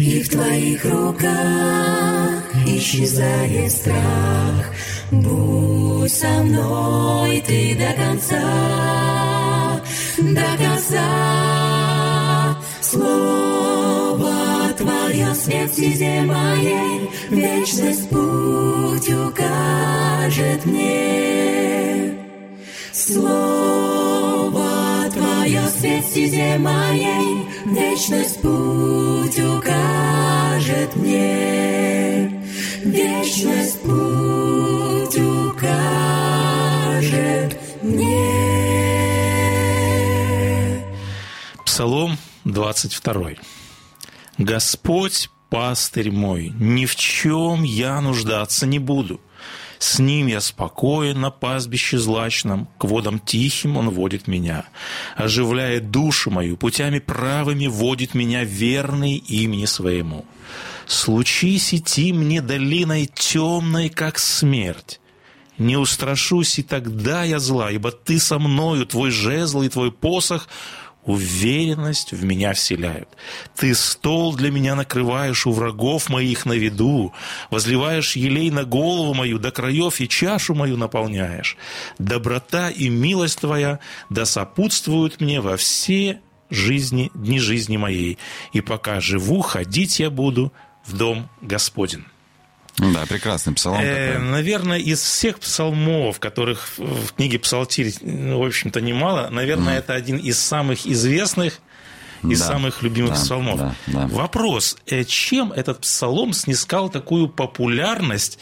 И в твоих руках исчезает страх. Будь со мной ты до конца, до конца. Слово Твое свет стезе моей, Вечность путь укажет мне. Слово свет стезе моей, Вечность путь укажет мне. Вечность путь укажет мне. Псалом 22. Господь пастырь мой, ни в чем я нуждаться не буду. С ним я спокоен на пастбище злачном, к водам тихим он водит меня. Оживляет душу мою, путями правыми водит меня верный имени своему. Случись идти мне долиной темной, как смерть. Не устрашусь и тогда я зла, ибо ты со мною, твой жезл и твой посох уверенность в меня вселяют. Ты стол для меня накрываешь у врагов моих на виду, возливаешь елей на голову мою до краев и чашу мою наполняешь. Доброта и милость твоя да сопутствуют мне во все жизни, дни жизни моей, и пока живу, ходить я буду в дом Господень. Да, прекрасный псалом. Э, наверное, из всех псалмов, которых в книге Псалтирь, ну, в общем-то, немало, наверное, это один из самых известных и Да, самых любимых да, псалмов. да, да. Вопрос, э, чем этот псалом снискал такую популярность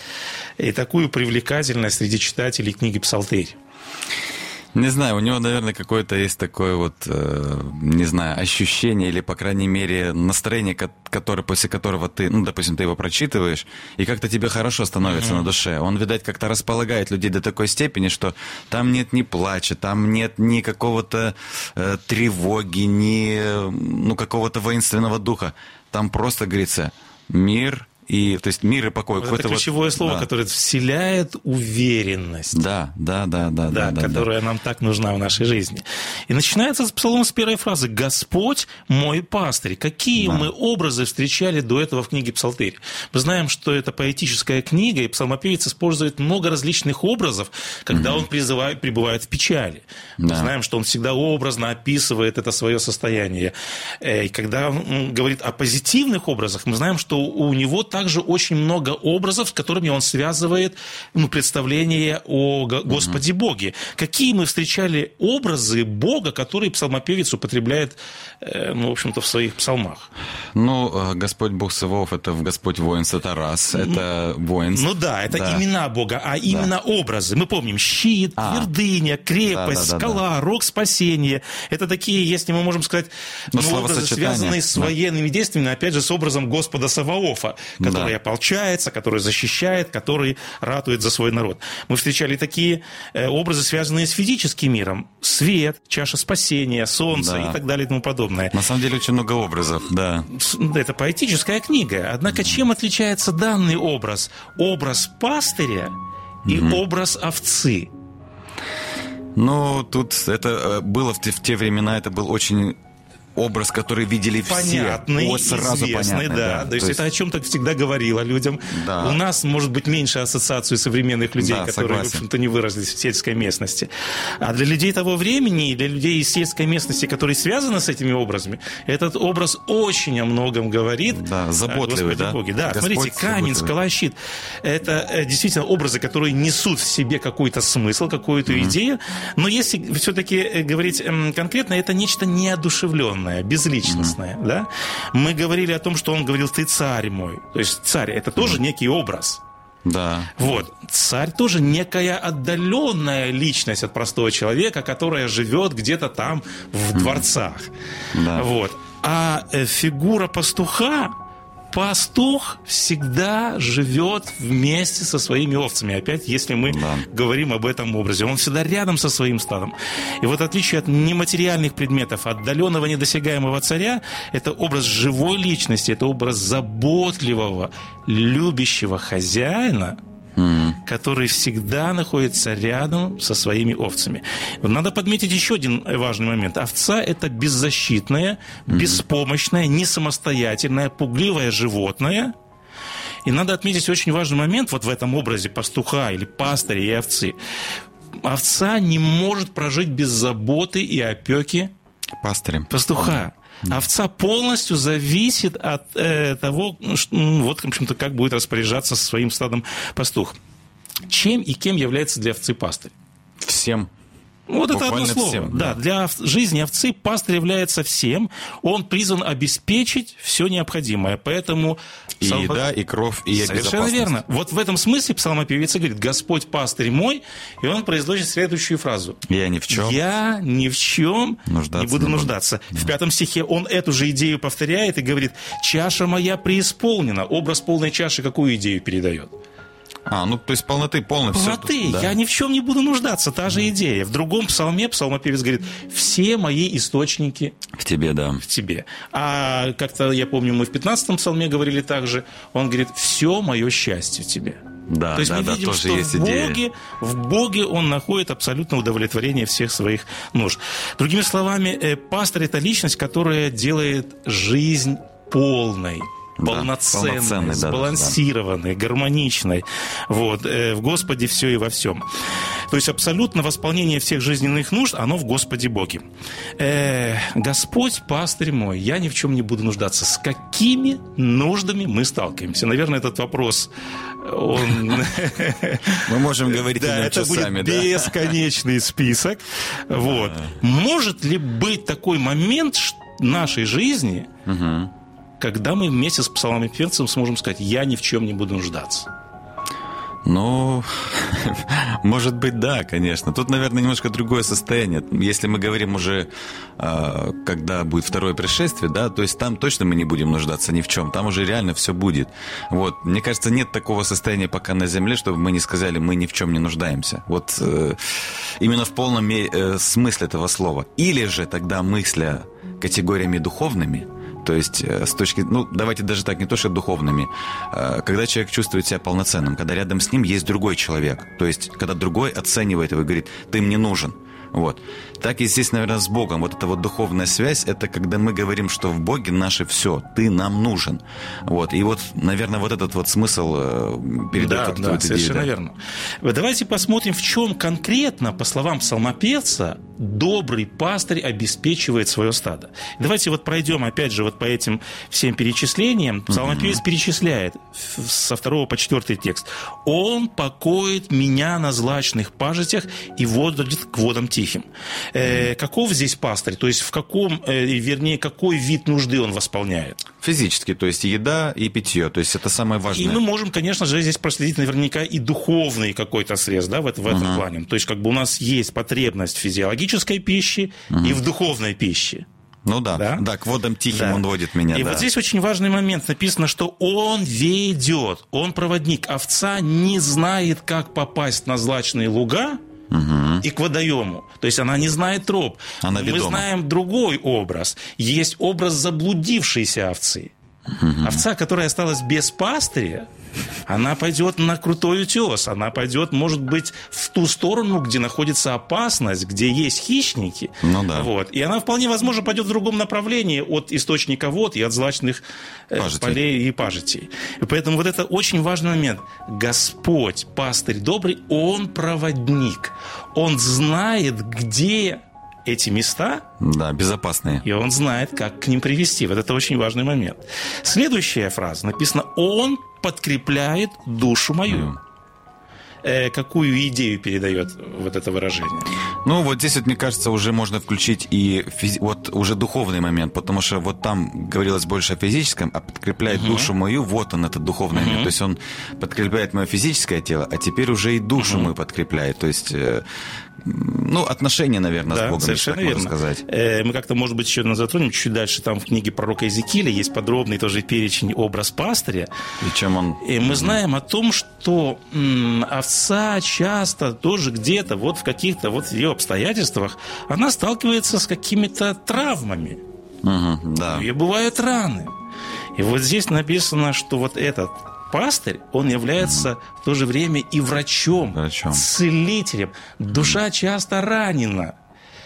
и такую привлекательность среди читателей книги Псалтырь? Не знаю, у него, наверное, какое-то есть такое вот, э, не знаю, ощущение или, по крайней мере, настроение, ко- которое, после которого ты, ну, допустим, ты его прочитываешь, и как-то тебе хорошо становится на душе. Он, видать, как-то располагает людей до такой степени, что там нет ни плача, там нет ни какого-то э, тревоги, ни, ну, какого-то воинственного духа. Там просто говорится мир и, то есть мир и покой. Вот это Какой-то вот- ключевое слово, да. которое вселяет уверенность. Да, да, да, да, да, да, да, да. которая нам так нужна в нашей жизни. И начинается с псалом с первой фразы «Господь мой пастырь». Какие Да. мы образы встречали до этого в книге Псалтырь? Мы знаем, что это поэтическая книга, и псалмопевец использует много различных образов, когда он призывает, пребывает в печали. Мы Да. знаем, что он всегда образно описывает это свое состояние. Э, И когда он говорит о позитивных образах, мы знаем, что у него также очень много образов, с которыми он связывает ну, представление о Го- Господе Боге. Какие мы встречали образы Бога, которые псалмопевец употребляет, э, ну, в общем-то, в своих псалмах? Ну, э, Господь Бог Савов, это Господь воинств, это раз, это воинств. Ну да, это Да. имена Бога, а именно образы. Мы помним щит, А. твердыня, крепость, Да-да-да-да. скала, рог спасения. Это такие, если мы можем сказать, Ну, ну, образы, связанные с да. военными действиями, опять же, с образом Господа Саваофа, который Да. ополчается, который защищает, который ратует за свой народ. Мы встречали такие э, образы, связанные с физическим миром. Свет, чаша спасения, солнце Да. и так далее и тому подобное. На самом деле очень много образов, да. Это поэтическая книга. Однако чем отличается данный образ? Образ пастыря и образ овцы. Ну, тут это э, было в те, в те времена, это был очень образ, который видели все. Понятный, Вот сразу известный, понятный, да. То есть, это о чем-то всегда говорило людям. Да. У нас, может быть, меньше ассоциацию современных людей, Да, которые, согласен. в общем-то, не выразились в сельской местности. А для людей того времени, и для людей из сельской местности, которые связаны с этими образами, этот образ очень о многом говорит. Да, о заботливый, да? Боге. Да, Господь смотрите, камень, заботливый. скала, щит. Это э, действительно образы, которые несут в себе какой-то смысл, какую-то идею. Но если все-таки говорить эм, конкретно, это нечто неодушевленное, безличностное. Да? Мы говорили о том, что он говорил, ты царь мой. То есть царь это тоже некий образ. Да. Вот. Царь тоже некая отдаленная личность от простого человека, которая живет где-то там в дворцах. Да. Вот. А э, фигура пастуха, пастух всегда живет вместе со своими овцами. Опять, если мы Да. говорим об этом образе. Он всегда рядом со своим стадом. И вот отличие от нематериальных предметов, отдаленного недосягаемого царя, это образ живой личности, это образ заботливого, любящего хозяина, который всегда находится рядом со своими овцами. Надо подметить еще один важный момент. Овца – это беззащитное, беспомощное, не самостоятельное, пугливое животное. И надо отметить очень важный момент вот в этом образе пастуха или пастыря и овцы. Овца не может прожить без заботы и опеки Пастырем. пастуха. Овца полностью зависит от э, того, ш- м, вот, в общем-то, как будет распоряжаться со своим стадом пастух. Чем и кем является для овцы пастырь? Всем. Вот это одно слово. всем, да. да. для жизни овцы пастырь является всем. Он призван обеспечить все необходимое. Поэтому И псалмо- еда, и кровь, и Совершенно верно. Вот в этом смысле псалмопевец говорит, Господь пастырь мой, и он произносит следующую фразу. Я ни в чем. Я ни в чем Нуждаться не буду не буду. нуждаться. В пятом стихе он эту же идею повторяет и говорит, чаша моя преисполнена. Образ полной чаши какую идею передает? А, ну, то есть полноты полной. всё Полноты. да. Я ни в чем не буду нуждаться. Та же идея. В другом псалме псалмопевец говорит, все мои источники В тебе, да. в тебе. А как-то, я помню, мы в 15-м псалме говорили также, он говорит, все мое счастье в тебе. Да, То есть да, мы да, видим, тоже что есть в идея. Боге, в Боге он находит абсолютно удовлетворение всех своих нужд. Другими словами, э, пастор – это личность, которая делает жизнь полной. Да, полноценной, полноценной, да, сбалансированной, гармоничной. Вот, э, в Господе все и во всем. То есть абсолютно восполнение всех жизненных нужд, оно в Господе Боге. Э, Господь, пастырь мой, я ни в чем не буду нуждаться. С какими нуждами мы сталкиваемся? Наверное, этот вопрос, он... Мы можем говорить Да, о нем это часами, будет да. бесконечный список. Вот. Может ли быть такой момент нашей жизни, когда мы вместе с псалмопевцем сможем сказать, я ни в чем не буду нуждаться? Ну, может быть, да, конечно. Тут, наверное, немножко другое состояние. Если мы говорим уже, а, когда будет второе пришествие, да, то есть там точно мы не будем нуждаться ни в чем. Там уже реально все будет. Вот. Мне кажется, нет такого состояния пока на земле, чтобы мы не сказали, мы ни в чем не нуждаемся. Вот э, именно в полном э, смысле этого слова. Или же тогда мысля категориями духовными, то есть э, с точки, ну, давайте даже так, не то что духовными, э, когда человек чувствует себя полноценным, когда рядом с ним есть другой человек, то есть когда другой оценивает его и говорит, ты мне нужен. Вот. Так и здесь, наверное, с Богом. Вот эта вот духовная связь, это когда мы говорим, что в Боге наше все, ты нам нужен. Вот. И вот, наверное, вот этот вот смысл э, передает Да, вот да, вот идею, совершенно да. верно. Давайте посмотрим, в чем конкретно, по словам псалмопевца, добрый пастырь обеспечивает свое стадо. Давайте вот пройдем, опять же, вот по этим всем перечислениям. Псалмопевец перечисляет в- со второго по четвертый текст. «Он покоит меня на злачных пажитях и водит к водам тихим». Э, каков здесь пастырь? То есть в каком, э, вернее, какой вид нужды он восполняет? Физически, то есть еда и питье, то есть это самое важное. И мы можем, конечно же, здесь проследить наверняка и духовный какой-то срез да, в, в этом плане. То есть как бы у нас есть потребность в физиологической пище и в духовной пище. Ну да, Да? да, к водам тихим Да. он водит меня, И да. вот здесь очень важный момент. Написано, что он ведет, он проводник. Овца не знает, как попасть на злачные луга и к водоему. То есть она не знает троп. Она Мы знаем другой образ. Есть образ заблудившейся овцы. Овца, которая осталась без пастыря, Она пойдет на крутой утес, она пойдет, может быть, в ту сторону, где находится опасность, где есть хищники. Ну да. Вот. И она вполне возможно пойдет в другом направлении от источника вод и от злачных э, Пажитей. полей и пажитей. И поэтому вот это очень важный момент. Господь, пастырь добрый, Он проводник. Он знает, где эти места, Да, безопасные. и он знает, как к ним привести. Вот это очень важный момент. Следующая фраза написана «Он подкрепляет душу мою». Э, какую идею передает вот это выражение? Ну, вот здесь, вот, мне кажется, уже можно включить и физи- вот уже духовный момент, потому что вот там говорилось больше о физическом, а подкрепляет душу мою, вот он, этот духовный момент. То есть он подкрепляет мое физическое тело, а теперь уже и душу мою подкрепляет. То есть, э, ну, отношения, наверное, с Да, Богом, если совершенно так можно верно. сказать. Э, Мы как-то, может быть, еще затронем чуть дальше. Там в книге пророка Иезекииля есть подробный тоже перечень образ пастыря. И чем он... И мы знаем о том, что м, овца часто тоже где-то, вот в каких-то вот ее обстоятельствах, она сталкивается с какими-то травмами. Мгм, да. И бывают раны. И вот здесь написано, что вот этот пастырь, он является в то же время и врачом, Врачом. целителем. Душа часто ранена.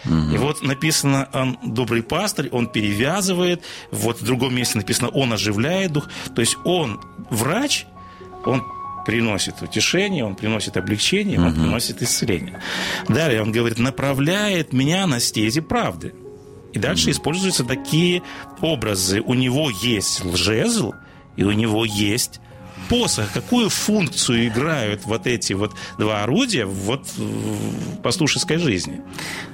И вот написано, он добрый пастырь, он перевязывает. Вот в другом месте написано, он оживляет дух. То есть он врач, он приносит утешение, он приносит облегчение, он приносит исцеление. Далее он говорит, направляет меня на стези правды. И дальше используются такие образы. У него есть лжезл, и у него есть посох. Какую функцию играют вот эти вот два орудия вот в пастушеской жизни?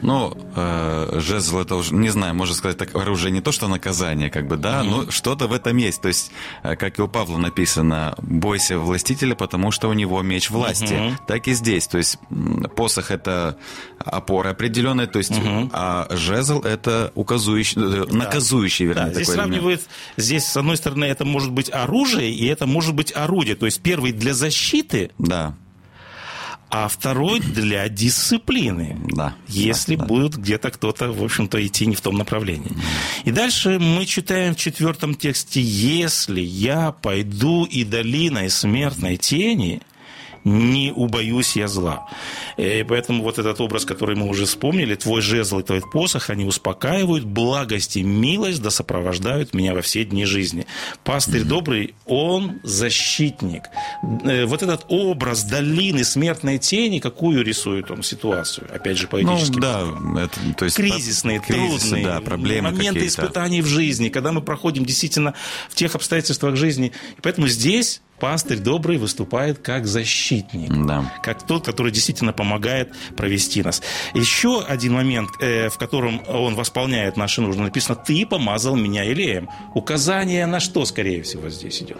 Ну, э, жезл это уже, не знаю, можно сказать, так оружие не то, что наказание, как бы, да, но что-то в этом есть. То есть, э, как и у Павла написано, бойся властителя, потому что у него меч власти. Так и здесь. То есть, посох это опора определенная, то есть, а жезл это указующий, э, наказующий, вернее, Да, здесь такой элемент. сравнивают, здесь, с одной стороны, это может быть оружие, и это может быть орудие. То есть первый для защиты, Да, а второй для дисциплины. да. Если да, да. будет где-то кто-то, в общем-то, идти не в том направлении. И дальше мы читаем в четвертом тексте, если я пойду и долиной смертной тени, не убоюсь я зла. И поэтому вот этот образ, который мы уже вспомнили, твой жезл и твой посох, они успокаивают, благость и милость да сопровождают меня во все дни жизни. Пастырь добрый, он защитник. Э, Вот этот образ долины смертной тени, какую рисует он ситуацию? Опять же, Ну, поэтически. да, это, то есть... кризисные, кризисы, трудные да, проблемы моменты испытаний в жизни, когда мы проходим действительно в тех обстоятельствах жизни. И поэтому здесь пастырь добрый выступает как защитник. Да. Как тот, который действительно помогает провести нас. Еще один момент, э, в котором он восполняет наши нужды, написано «Ты помазал меня елеем». Указание на что, скорее всего, здесь идет?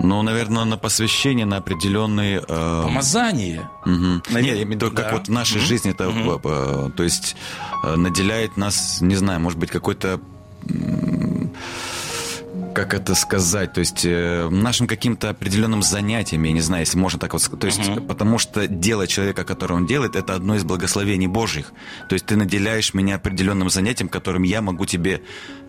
Ну, наверное, на посвящение, на определенные... э, Помазание. Мгм. Навер- Не, я имею в виду, как Да. вот в нашей жизни это, э, то есть э, наделяет нас, не знаю, может быть, какой-то как это сказать, то есть э, нашим каким-то определенным занятием, я не знаю, если можно так вот сказать, то есть потому что дело человека, которое он делает, это одно из благословений Божьих, то есть ты наделяешь меня определенным занятием, которым я могу тебе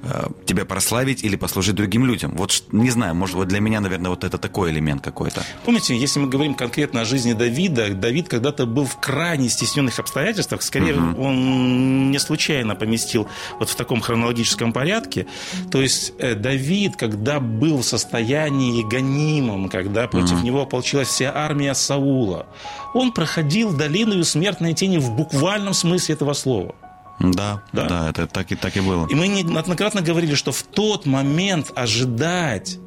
э, тебя прославить или послужить другим людям. Вот не знаю, может вот для меня, наверное, вот это такой элемент какой-то. Помните, если мы говорим конкретно о жизни Давида, Давид когда-то был в крайне стесненных обстоятельствах. Скорее, он не случайно поместил вот в таком хронологическом порядке. То есть э, Давид, когда был в состоянии гонимом, когда против него ополчилась вся армия Саула, он проходил долину смертной тени в буквальном смысле этого слова. Да, Да. да, это так и, так и было. И мы неоднократно говорили, что в тот момент ожидать,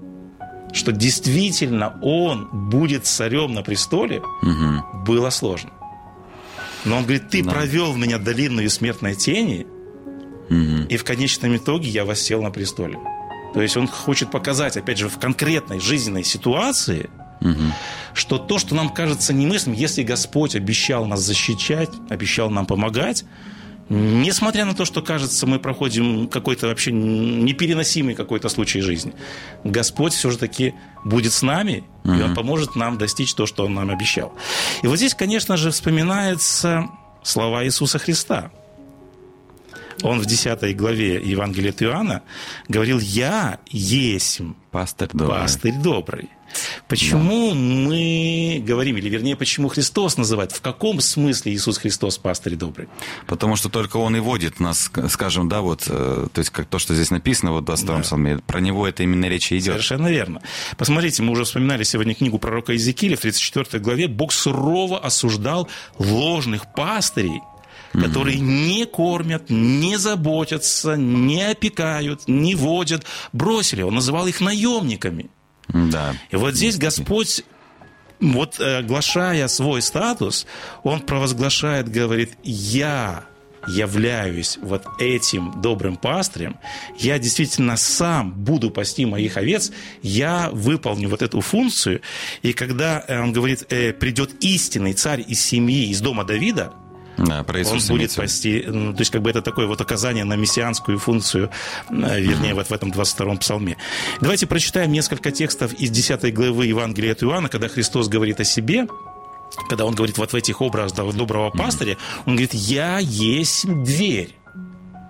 что действительно он будет царем на престоле, Мгм. было сложно. Но он говорит, ты Да. провел меня долинную смертной тени, Мгм. и в конечном итоге я воссел на престоле. То есть он хочет показать, опять же, в конкретной жизненной ситуации, Мгм. что то, что нам кажется немыслимым, если Господь обещал нас защищать, обещал нам помогать, несмотря на то, что кажется, мы проходим какой-то вообще непереносимый какой-то случай жизни, Господь все же таки будет с нами, и Он поможет нам достичь то, что Он нам обещал. И вот здесь, конечно же, вспоминаются слова Иисуса Христа. Он в 10 главе Евангелия от Иоанна говорил, «Я есть Пастырь добрый. пастырь добрый». Почему мы говорим, или вернее, почему Христос называет, в каком смысле Иисус Христос пастырь добрый? Потому что только Он и водит нас, скажем, да, вот, э, то есть как то, что здесь написано вот 22 да. псалме, про него это именно речь и идет. Совершенно верно. Посмотрите, мы уже вспоминали сегодня книгу пророка Иезекииля в 34 главе. Бог сурово осуждал ложных пастырей, которые mm-hmm. не кормят, не заботятся, не опекают, не водят, бросили. Он называл их наемниками. Да. И вот здесь Господь вот э, оглашая свой статус, он провозглашает, говорит, я являюсь вот этим добрым пастырем, я действительно сам буду пасти моих овец, я выполню вот эту функцию, и когда э, он говорит, э, придет истинный царь из семьи, из дома Давида, да, про он будет спасти. То есть, как бы это такое вот оказание на мессианскую функцию, э, вернее, вот в этом 22-м псалме. Давайте прочитаем несколько текстов из 10 главы Евангелия от Иоанна, когда Христос говорит о себе, когда он говорит вот в этих образах доброго пастыря, он говорит, я есть дверь.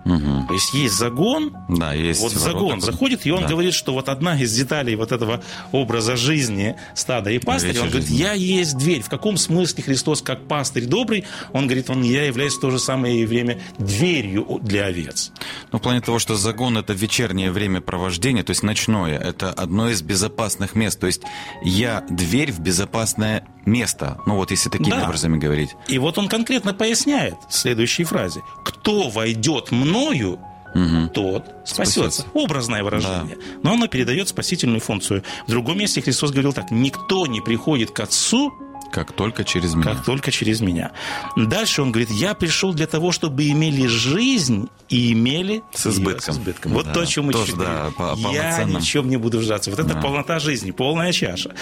Угу. То есть есть загон, да, есть вот ворота. загон заходит, и он да. говорит, что вот одна из деталей вот этого образа жизни стада и пастыря, он говорит, я есть дверь. В каком смысле Христос как пастырь добрый, он говорит, он я являюсь в то же самое время дверью для овец. Ну, в плане того, что загон это вечернее время провождения, то есть ночное, это одно из безопасных мест. То есть я дверь в безопасное место. Ну вот если такими да. образами говорить. И вот он конкретно поясняет в следующей фразе. Кто войдет мною, угу. тот спасется. спасется. Образное выражение. Да. Но оно передает спасительную функцию. В другом месте Христос говорил так. Никто не приходит к Отцу, как только через меня. Как только через меня. Дальше он говорит, я пришел для того, чтобы имели жизнь и имели с избытком. С избытком. Вот да, то, о чем мы Тоже, да, по Я ни в чем не буду вжаться. Вот это да. полнота жизни, полная чаша.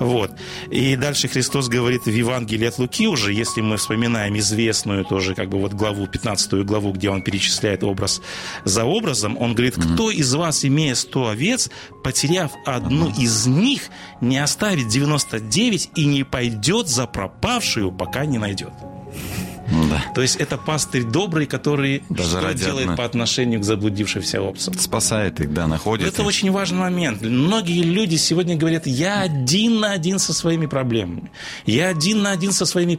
Вот. И дальше Христос говорит в Евангелии от Луки уже, если мы вспоминаем известную тоже как бы вот главу, 15 главу, где он перечисляет образ за образом, он говорит, кто mm-hmm. из вас, имея 100 овец, потеряв одну uh-huh. из них, не оставит 99 и не пойдет за пропавшую, пока не найдет. Да. То есть это пастырь добрый, который Даже что делает одной... по отношению к заблудившимся овцам? Спасает их, да, находит. Это их. очень важный момент. Многие люди сегодня говорят, я один на один со своими проблемами. Я один на один со своими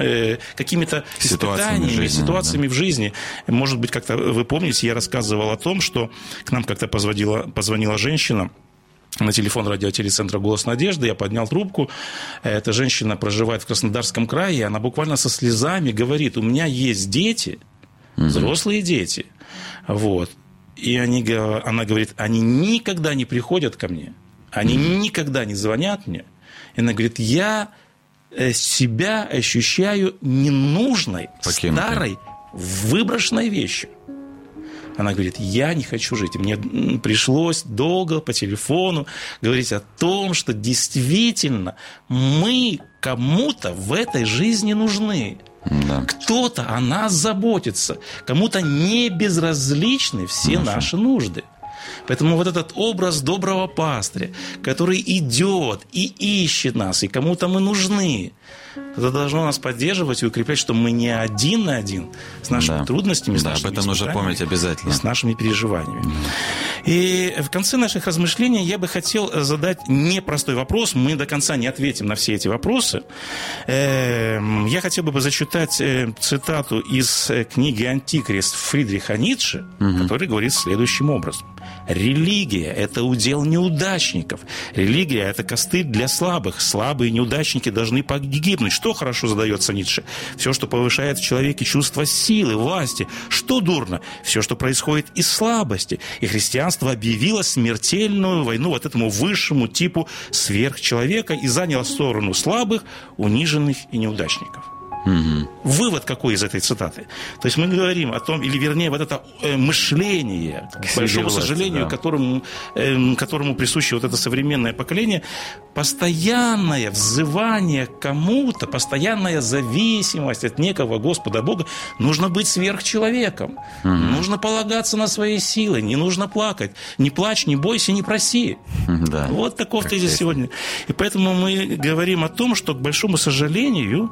э, какими-то испытаниями, жизни, ситуациями да. в жизни. Может быть, как-то вы помните, я рассказывал о том, что к нам как-то позвонила, позвонила женщина, на телефон радиотелецентра «Голос надежды», я поднял трубку. Эта женщина проживает в Краснодарском крае, и она буквально со слезами говорит, у меня есть дети, взрослые дети, вот, и они, она говорит, они никогда не приходят ко мне, они никогда не звонят мне. И она говорит, я э, себя ощущаю ненужной, Покинутой. старой, выброшенной вещью. Она говорит, я не хочу жить. И мне пришлось долго по телефону говорить о том, что действительно мы кому-то в этой жизни нужны. Да. Кто-то о нас заботится, кому-то не безразличны все Наши. наши нужды. Поэтому вот этот образ доброго пастыря, который идет и ищет нас, и кому-то мы нужны, это должно нас поддерживать и укреплять, что мы не один на один с нашими да. трудностями, с да, нашими об этом нужно помнить обязательно. с нашими переживаниями. Да. И в конце наших размышлений я бы хотел задать непростой вопрос. Мы до конца не ответим на все эти вопросы. Эм, я хотел бы зачитать э, цитату из э, книги «Антикрест» Фридриха Ницше, угу. который говорит следующим образом. Религия – это удел неудачников. Религия – это костыль для слабых. Слабые неудачники должны погибнуть. Что хорошо задается Ницше? Все, что повышает в человеке чувство силы, власти. Что дурно? Все, что происходит из слабости. И христианство объявило смертельную войну вот этому высшему типу сверхчеловека и заняло сторону слабых, униженных и неудачников. Угу. Вывод какой из этой цитаты? То есть мы говорим о том, или вернее, вот это э, мышление, к большому власти, сожалению, да. которому, э, которому присуще вот это современное поколение, постоянное взывание к кому-то, постоянная зависимость от некого Господа Бога, нужно быть сверхчеловеком, угу. нужно полагаться на свои силы, не нужно плакать, не плачь, не бойся, не проси. Да. Вот таков тезис сегодня. И поэтому мы говорим о том, что, к большому сожалению,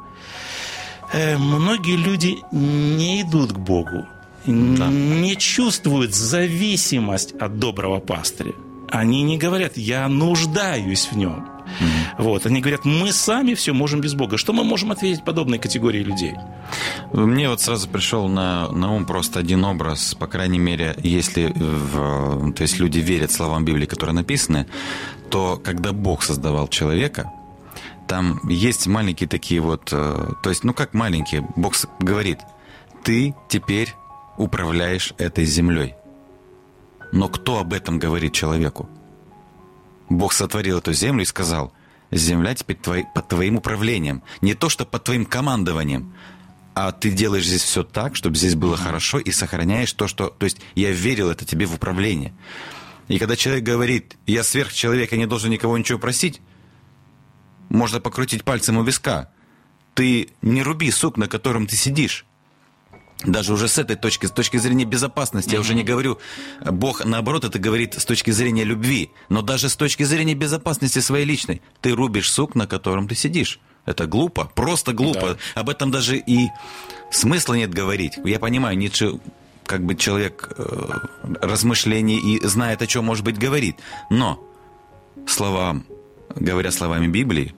многие люди не идут к Богу, да. не чувствуют зависимость от доброго пастыря. Они не говорят, я нуждаюсь в нем. Mm-hmm. Вот, они говорят, мы сами все можем без Бога. Что мы можем ответить подобной категории людей? Мне вот сразу пришел на, на ум просто один образ, по крайней мере, если в, то есть люди верят словам Библии, которые написаны, то когда Бог создавал человека, там есть маленькие такие вот, э, то есть, ну как маленькие, Бог говорит, ты теперь управляешь этой землей. Но кто об этом говорит человеку? Бог сотворил эту землю и сказал, земля теперь твой, под твоим управлением. Не то, что под твоим командованием, а ты делаешь здесь все так, чтобы здесь было хорошо и сохраняешь то, что... То есть я верил это тебе в управление. И когда человек говорит, я сверхчеловек, я не должен никого ничего просить, можно покрутить пальцем у виска. Ты не руби сук, на котором ты сидишь. Даже уже с этой точки, с точки зрения безопасности, я уже не говорю, Бог наоборот это говорит с точки зрения любви, но даже с точки зрения безопасности своей личной, ты рубишь сук, на котором ты сидишь. Это глупо, просто глупо. Да. Об этом даже и смысла нет говорить. Я понимаю, Ницше как бы человек э, размышлений и знает, о чем, может быть, говорит. Но словам, говоря словами Библии,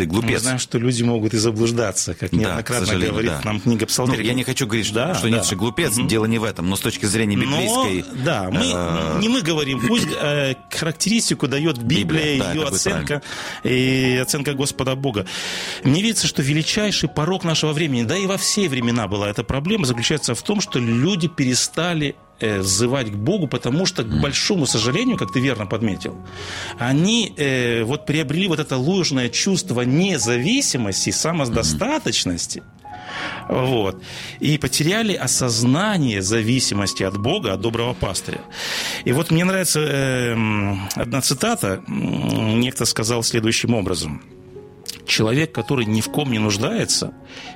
ты глупец. Мы знаем, что люди могут и заблуждаться, как неоднократно да, говорит да. нам книга Псалтырь. Ну, я не хочу говорить, да, что да. Ницше глупец, угу. дело не в этом, но с точки зрения библейской... Но, да, мы, э... не мы говорим, пусть э, характеристику дает Библия, Библия ее оценка и оценка Господа Бога. Мне видится, что величайший порог нашего времени, да и во все времена была эта проблема, заключается в том, что люди перестали э, взывать к Богу, потому что, к большому сожалению, как ты верно подметил, они э, вот приобрели вот это ложное чувство независимости, самодостаточности, вот. И потеряли осознание зависимости от Бога, от доброго пастыря. И вот мне нравится э, одна цитата. Некто сказал следующим образом. Человек, который ни в ком не нуждается,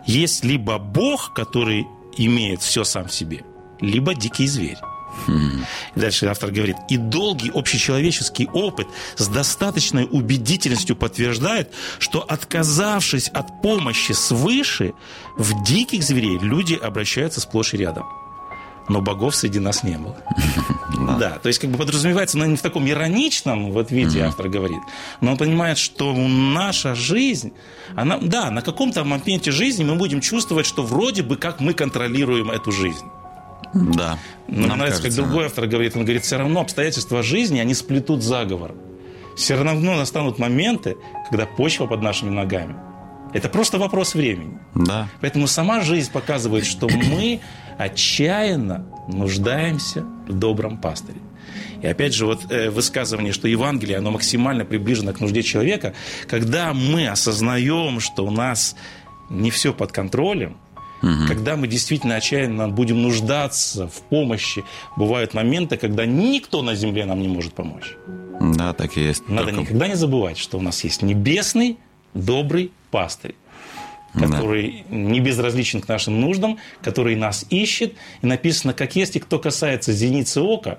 есть либо Бог, который имеет все сам в себе – либо дикий зверь. Хм. Дальше автор говорит, и долгий общечеловеческий опыт с достаточной убедительностью подтверждает, что отказавшись от помощи свыше, в диких зверей люди обращаются сплошь и рядом. Но богов среди нас не было. Да, то есть как бы подразумевается, но не в таком ироничном вот виде автор говорит, но он понимает, что наша жизнь, она, да, на каком-то моменте жизни мы будем чувствовать, что вроде бы как мы контролируем эту жизнь. Да. Мне нравится, кажется, как другой автор говорит, он говорит, все равно обстоятельства жизни, они сплетут заговор. Все равно настанут моменты, когда почва под нашими ногами. Это просто вопрос времени. Да. Поэтому сама жизнь показывает, что мы отчаянно нуждаемся в добром пастыре. И опять же, вот э, высказывание, что Евангелие, оно максимально приближено к нужде человека, когда мы осознаем, что у нас не все под контролем, Угу. Когда мы действительно отчаянно будем нуждаться в помощи, бывают моменты, когда никто на земле нам не может помочь. Да, так и есть. Надо Только... никогда не забывать, что у нас есть небесный добрый пастырь который да. не безразличен к нашим нуждам, который нас ищет. И написано, как есть, и кто касается зеницы ока,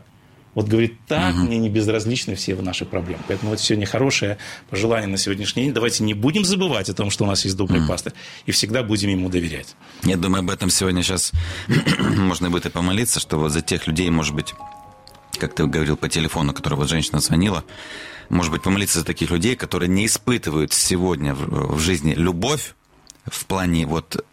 вот говорит, так, угу. мне не безразличны все наши проблемы. Поэтому вот сегодня хорошее пожелание на сегодняшний день. Давайте не будем забывать о том, что у нас есть добрый угу. пастырь, и всегда будем ему доверять. Я думаю, об этом сегодня сейчас можно будет и помолиться, что вот за тех людей, может быть, как ты говорил по телефону, который вот женщина звонила, может быть, помолиться за таких людей, которые не испытывают сегодня в, в жизни любовь в плане вот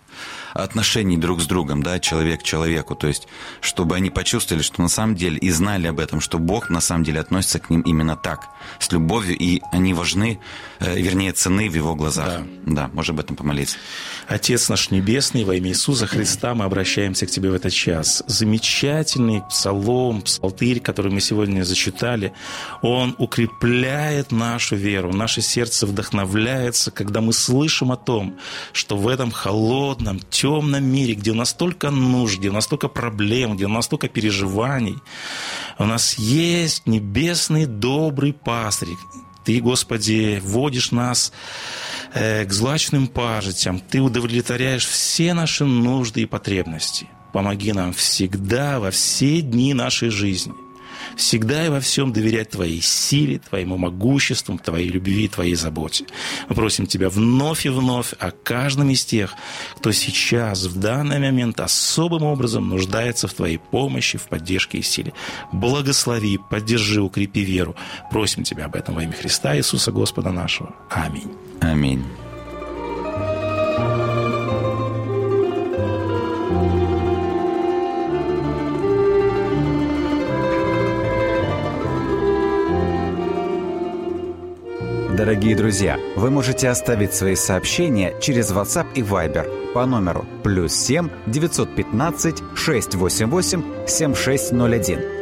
отношений друг с другом, да, человек к человеку, то есть, чтобы они почувствовали, что на самом деле и знали об этом, что Бог на самом деле относится к ним именно так, с любовью, и они важны, э, вернее, цены в его глазах. Да, да можешь об этом помолиться. Отец наш Небесный, во имя Иисуса Христа мы обращаемся к Тебе в этот час. Замечательный псалом, псалтырь, который мы сегодня зачитали, он укрепляет нашу веру, наше сердце вдохновляется, когда мы слышим о том, что в этом холодном, темном мире, где у нас столько нужд, где у нас столько проблем, где у нас столько переживаний, у нас есть небесный добрый пастырь. Ты, Господи, водишь нас к злачным пажитям, Ты удовлетворяешь все наши нужды и потребности. Помоги нам всегда, во все дни нашей жизни всегда и во всем доверять Твоей силе, Твоему могуществу, Твоей любви, Твоей заботе. Мы просим Тебя вновь и вновь о каждом из тех, кто сейчас, в данный момент, особым образом нуждается в Твоей помощи, в поддержке и силе. Благослови, поддержи, укрепи веру. Просим Тебя об этом во имя Христа Иисуса Господа нашего. Аминь. Аминь. Дорогие друзья, вы можете оставить свои сообщения через WhatsApp и Viber по номеру плюс 7 915 688 7601